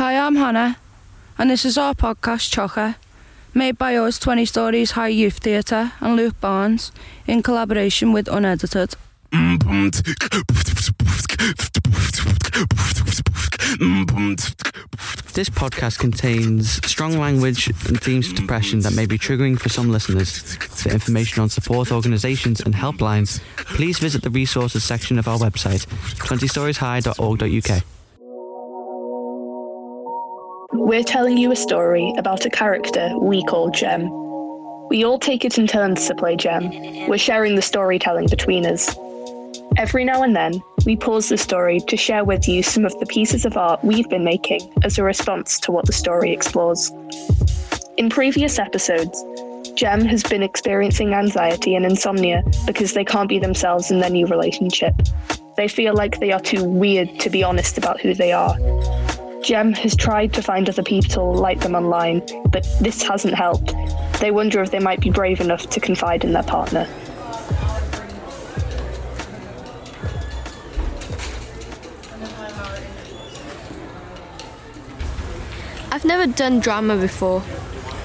Hi, I'm Hannah, and this is our podcast, Chocker, made by us 20 Stories High Youth Theatre and Luke Barnes in collaboration with Unedited. This podcast contains strong language and themes of depression that may be triggering for some listeners. For information on support organisations and helplines, please visit the resources section of our website, 20storieshigh.org.uk. We're telling you a story about a character we call Jem. We all take it in turns to play Jem. We're sharing the storytelling between us. Every now and then, we pause the story to share with you some of the pieces of art we've been making as a response to what the story explores. In previous episodes, Jem has been experiencing anxiety and insomnia because they can't be themselves in their new relationship. They feel like they are too weird to be honest about who they are. Jem has tried to find other people like them online, but this hasn't helped. They wonder if they might be brave enough to confide in their partner. I've never done drama before.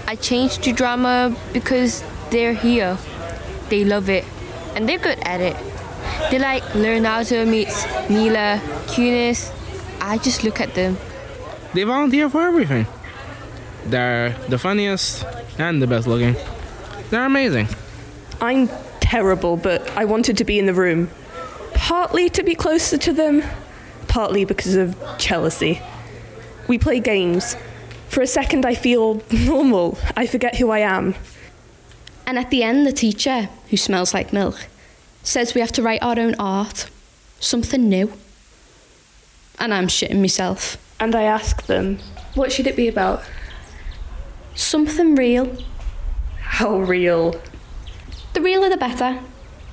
I changed to drama because they're here. They love it and they're good at it. They like Leonardo meets Mila Kunis. I just look at them. They volunteer for everything. They're the funniest and the best looking. They're amazing. I'm terrible, but I wanted to be in the room. Partly to be closer to them, partly because of jealousy. We play games. For a second, I feel normal. I forget who I am. And at the end, the teacher, who smells like milk, says we have to write our own art, something new. And I'm shitting myself. And I ask them, what should it be about? Something real. How real? The realer the better.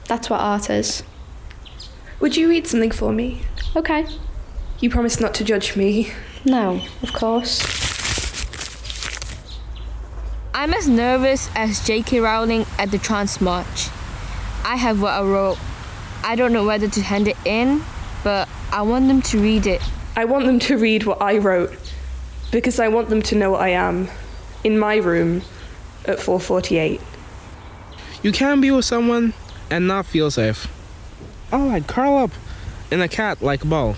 That's what art is. Would you read something for me? Okay. You promise not to judge me. No, of course. I'm as nervous as J.K. Rowling at the Trans March. I have what I wrote. I don't know whether to hand it in, but I want them to read it. I want them to read what I wrote because I want them to know what I am in my room at 448. You can be with someone and not feel safe. Oh, I'd curl up in a cat like ball.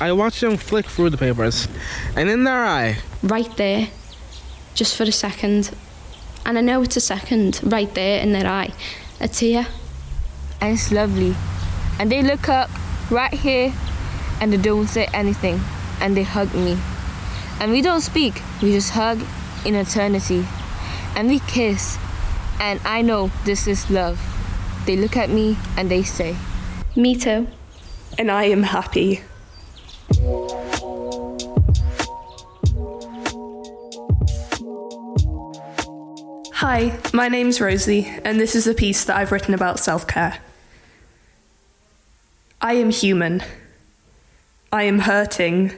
I watch them flick through the papers, and in their eye, Right there, just for a second. And I know it's a second, right there in their eye. A tear. And it's lovely. And they look up right here and they don't say anything. And they hug me. And we don't speak, we just hug in eternity. And we kiss. And I know this is love. They look at me and they say, Me too. And I am happy. Hi, my name's Rosie, and this is a piece that I've written about self care. I am human. I am hurting.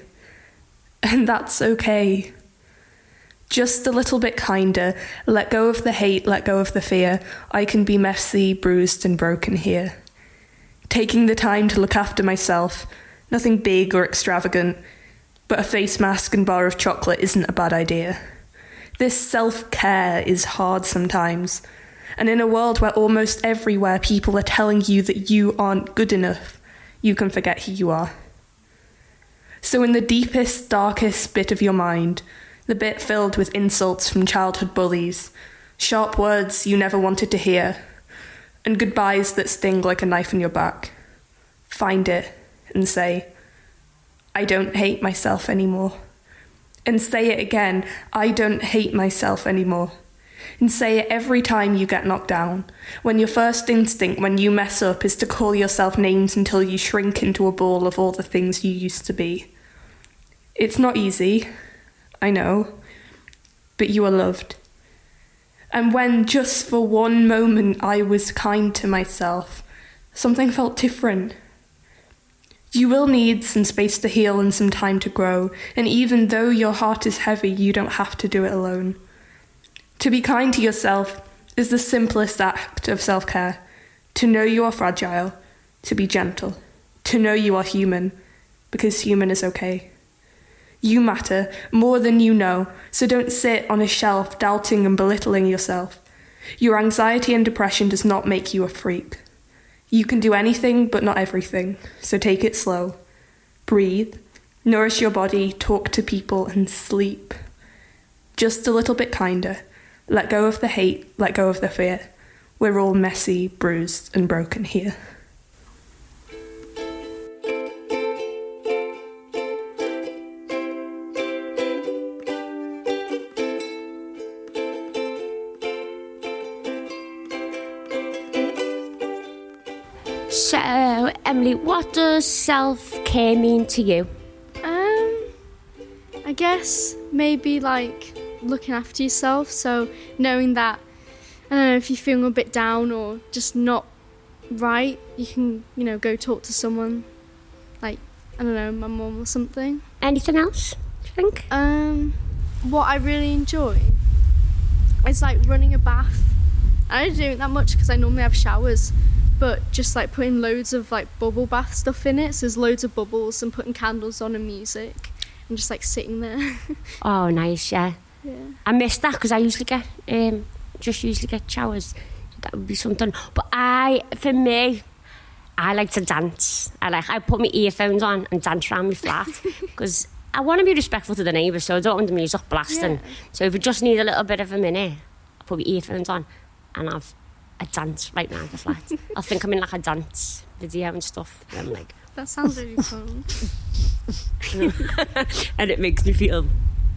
And that's okay. Just a little bit kinder. Let go of the hate, let go of the fear. I can be messy, bruised, and broken here. Taking the time to look after myself, nothing big or extravagant, but a face mask and bar of chocolate isn't a bad idea. This self care is hard sometimes. And in a world where almost everywhere people are telling you that you aren't good enough, you can forget who you are. So, in the deepest, darkest bit of your mind, the bit filled with insults from childhood bullies, sharp words you never wanted to hear, and goodbyes that sting like a knife in your back, find it and say, I don't hate myself anymore. And say it again, I don't hate myself anymore. And say it every time you get knocked down, when your first instinct when you mess up is to call yourself names until you shrink into a ball of all the things you used to be. It's not easy, I know, but you are loved. And when just for one moment I was kind to myself, something felt different. You will need some space to heal and some time to grow, and even though your heart is heavy, you don't have to do it alone. To be kind to yourself is the simplest act of self care. To know you are fragile, to be gentle, to know you are human, because human is okay. You matter more than you know, so don't sit on a shelf doubting and belittling yourself. Your anxiety and depression does not make you a freak. You can do anything but not everything, so take it slow. Breathe, nourish your body, talk to people, and sleep. Just a little bit kinder. Let go of the hate, let go of the fear. We're all messy, bruised, and broken here. So, Emily, what does self care mean to you? Um, I guess maybe like looking after yourself. So knowing that, I don't know if you're feeling a bit down or just not right, you can you know go talk to someone, like I don't know, my mum or something. Anything else? Do you think? Um, what I really enjoy is like running a bath. I don't do it that much because I normally have showers, but just like putting loads of like bubble bath stuff in it. So there's loads of bubbles and putting candles on and music and just like sitting there. Oh, nice, yeah. Yeah. I missed that because I usually get, um, just usually get showers. That would be something. But I, for me, I like to dance. I like, I put my earphones on and dance around my flat because I want to be respectful to the neighbours, so I don't want the music blasting. Yeah. So if we just need a little bit of a minute, I put my earphones on and I've a dance right now in the flat. I think I'm in like a dance video and stuff. And I'm like, That sounds really fun. and it makes me feel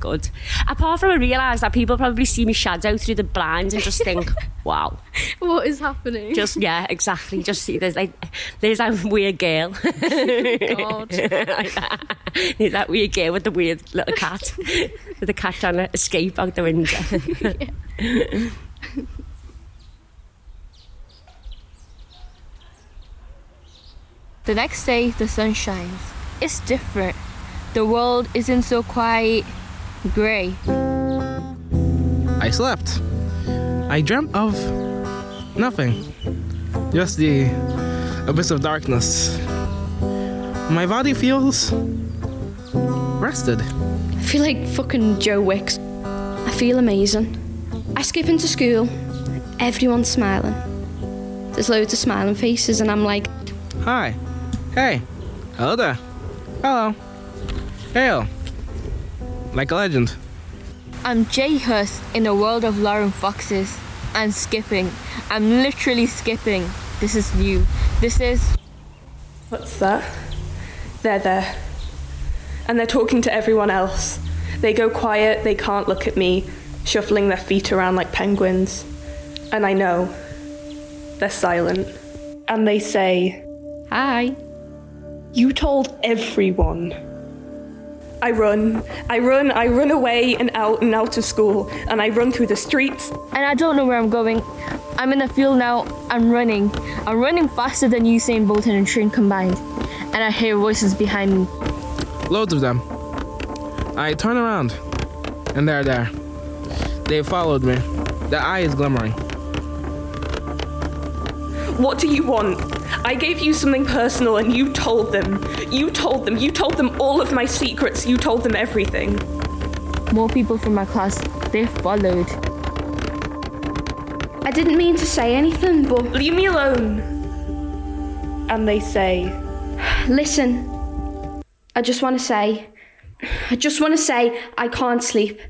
good. Apart from I realise that people probably see me shadow through the blinds and just think, wow. what is happening? Just yeah, exactly. Just see there's like there's that weird girl. God. like that. There's that weird girl with the weird little cat. with the cat trying to escape out the window. The next day, the sun shines. It's different. The world isn't so quite grey. I slept. I dreamt of nothing. Just the abyss of darkness. My body feels rested. I feel like fucking Joe Wicks. I feel amazing. I skip into school, everyone's smiling. There's loads of smiling faces, and I'm like, Hi. Hey. Hello there. Hello. Hail. Like a legend. I'm Jay Hurst in a world of Lauren Foxes. I'm skipping. I'm literally skipping. This is new. This is. What's that? They're there. And they're talking to everyone else. They go quiet, they can't look at me, shuffling their feet around like penguins. And I know. They're silent. And they say, hi. You told everyone. I run. I run, I run away and out and out of school. And I run through the streets. And I don't know where I'm going. I'm in the field now. I'm running. I'm running faster than Usain Bolt and a train combined. And I hear voices behind me. Loads of them. I turn around, and they're there. They followed me. Their eye is glimmering. What do you want? I gave you something personal and you told them. You told them. You told them all of my secrets. You told them everything. More people from my class, they followed. I didn't mean to say anything, but Leave me alone. And they say, listen. I just want to say, I just want to say I can't sleep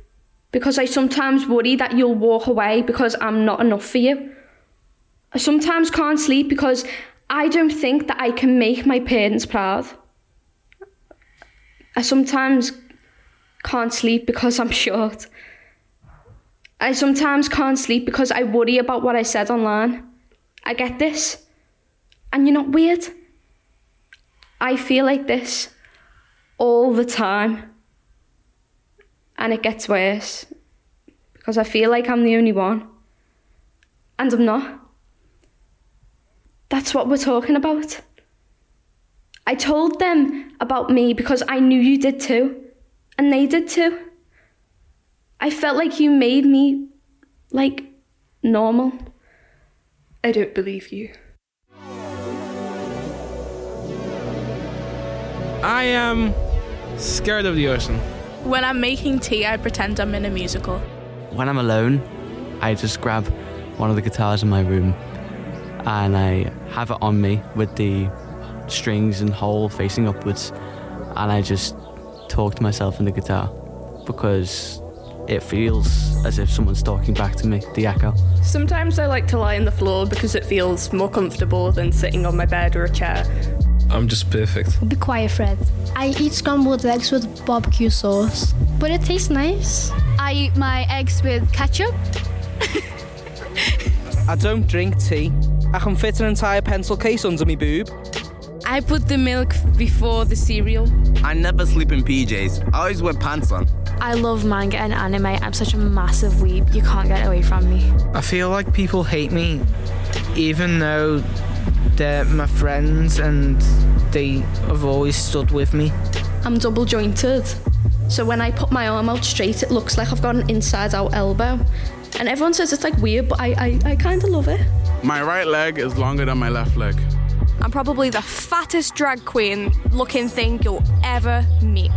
because I sometimes worry that you'll walk away because I'm not enough for you. I sometimes can't sleep because I don't think that I can make my parents proud. I sometimes can't sleep because I'm short. I sometimes can't sleep because I worry about what I said online. I get this. And you're not weird. I feel like this all the time. And it gets worse because I feel like I'm the only one. And I'm not. That's what we're talking about. I told them about me because I knew you did too. And they did too. I felt like you made me, like, normal. I don't believe you. I am scared of the ocean. When I'm making tea, I pretend I'm in a musical. When I'm alone, I just grab one of the guitars in my room and I have it on me with the strings and hole facing upwards and I just talk to myself in the guitar because it feels as if someone's talking back to me, the echo. Sometimes I like to lie on the floor because it feels more comfortable than sitting on my bed or a chair. I'm just perfect. Be quiet, Fred. I eat scrambled eggs with barbecue sauce, but it tastes nice. I eat my eggs with ketchup. I don't drink tea. I can fit an entire pencil case under my boob. I put the milk before the cereal. I never sleep in PJs. I always wear pants on. I love manga and anime. I'm such a massive weeb. You can't get away from me. I feel like people hate me, even though they're my friends and they have always stood with me. I'm double jointed. So when I put my arm out straight, it looks like I've got an inside out elbow. And everyone says it's like weird, but I, I, I kind of love it. My right leg is longer than my left leg. I'm probably the fattest drag queen looking thing you'll ever meet.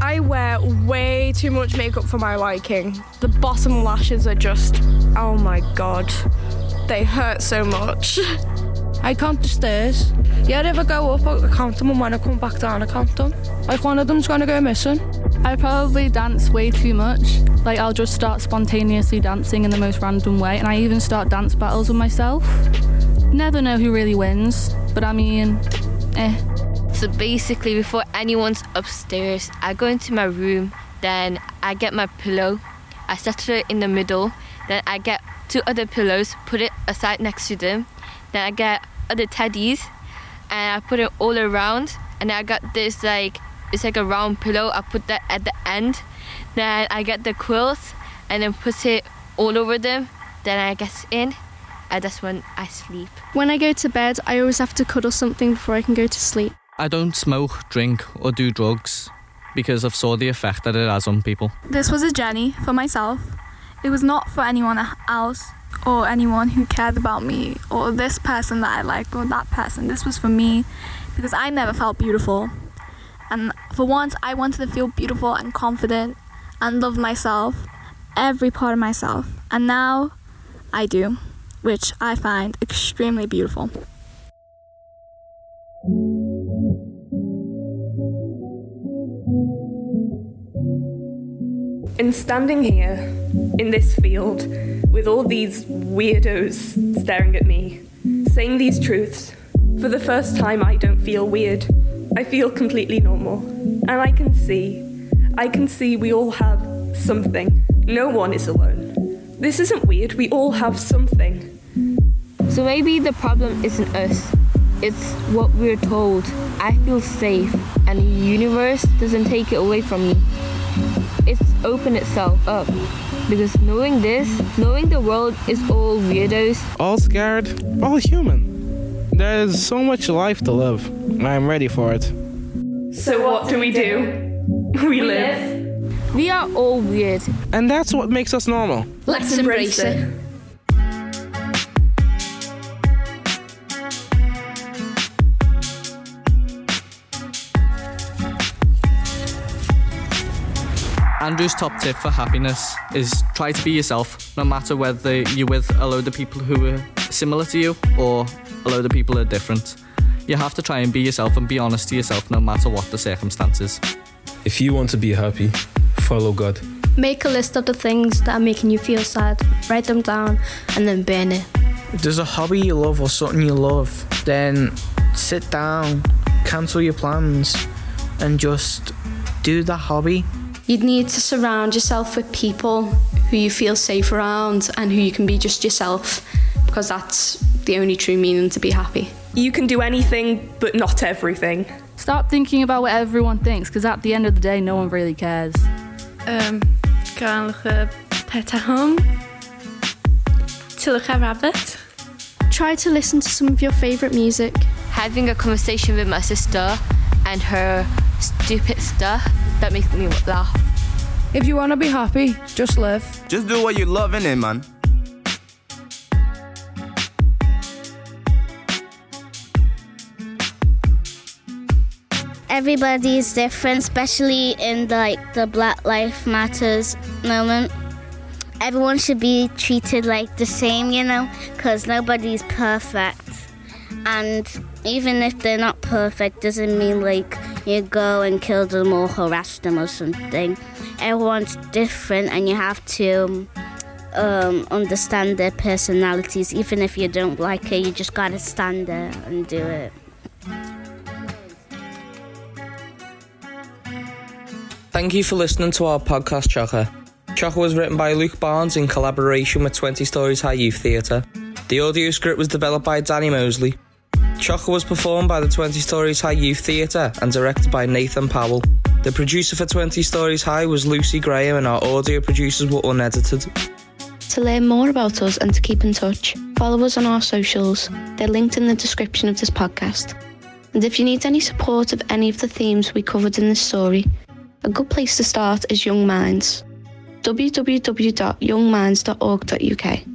I wear way too much makeup for my liking. The bottom lashes are just, oh my god, they hurt so much. I count the stairs. Yeah, if I go up, I count them, and when I come back down, I count them. Like one of them's gonna go missing. I probably dance way too much. Like I'll just start spontaneously dancing in the most random way, and I even start dance battles with myself. Never know who really wins, but I mean, eh. So basically, before anyone's upstairs, I go into my room, then I get my pillow, I settle it in the middle, then I get two other pillows, put it aside next to them, then I get other teddies, and I put it all around, and I got this like it's like a round pillow. I put that at the end, then I get the quilts, and then put it all over them. Then I get in, and that's when I sleep. When I go to bed, I always have to cuddle something before I can go to sleep. I don't smoke, drink, or do drugs because I've saw the effect that it has on people. This was a journey for myself. It was not for anyone else or anyone who cared about me or this person that I like or that person. This was for me because I never felt beautiful. And for once, I wanted to feel beautiful and confident and love myself, every part of myself. And now I do, which I find extremely beautiful. And standing here in this field with all these weirdos staring at me, saying these truths, for the first time I don't feel weird. I feel completely normal. And I can see, I can see we all have something. No one is alone. This isn't weird, we all have something. So maybe the problem isn't us, it's what we're told. I feel safe, and the universe doesn't take it away from me. It's opened itself up. Because knowing this, knowing the world is all weirdos, All scared, all human. There's so much life to live. I'm ready for it. So what do we do? We live. we are all weird. And that's what makes us normal. Let's embrace it. Andrew's top tip for happiness is try to be yourself, no matter whether you're with a load of people who are similar to you or a load of people are different. You have to try and be yourself and be honest to yourself no matter what the circumstances. If you want to be happy, follow God. Make a list of the things that are making you feel sad, write them down, and then burn it. If there's a hobby you love or something you love, then sit down, cancel your plans, and just do that hobby. You'd need to surround yourself with people who you feel safe around and who you can be just yourself because that's the only true meaning to be happy. You can do anything, but not everything. Stop thinking about what everyone thinks, because at the end of the day, no one really cares. Um, Gaelge petahum. Tilcha rabbit. Try to listen to some of your favourite music. Having a conversation with my sister and her stupid stuff that makes me laugh. If you want to be happy, just live. Just do what you love, innit, man? Everybody's different, especially in the, like the Black Life Matters moment. Everyone should be treated like the same, you know, because nobody's perfect. And even if they're not perfect, doesn't mean like you go and kill them or harass them or something. Everyone's different, and you have to um, understand their personalities. Even if you don't like it, you just gotta stand there and do it. Thank you for listening to our podcast, Chocker. Chocker was written by Luke Barnes in collaboration with 20 Stories High Youth Theatre. The audio script was developed by Danny Mosley. Chocker was performed by the 20 Stories High Youth Theatre and directed by Nathan Powell. The producer for 20 Stories High was Lucy Graham, and our audio producers were unedited. To learn more about us and to keep in touch, follow us on our socials. They're linked in the description of this podcast. And if you need any support of any of the themes we covered in this story, a good place to start is Young Minds. www.youngminds.org.uk.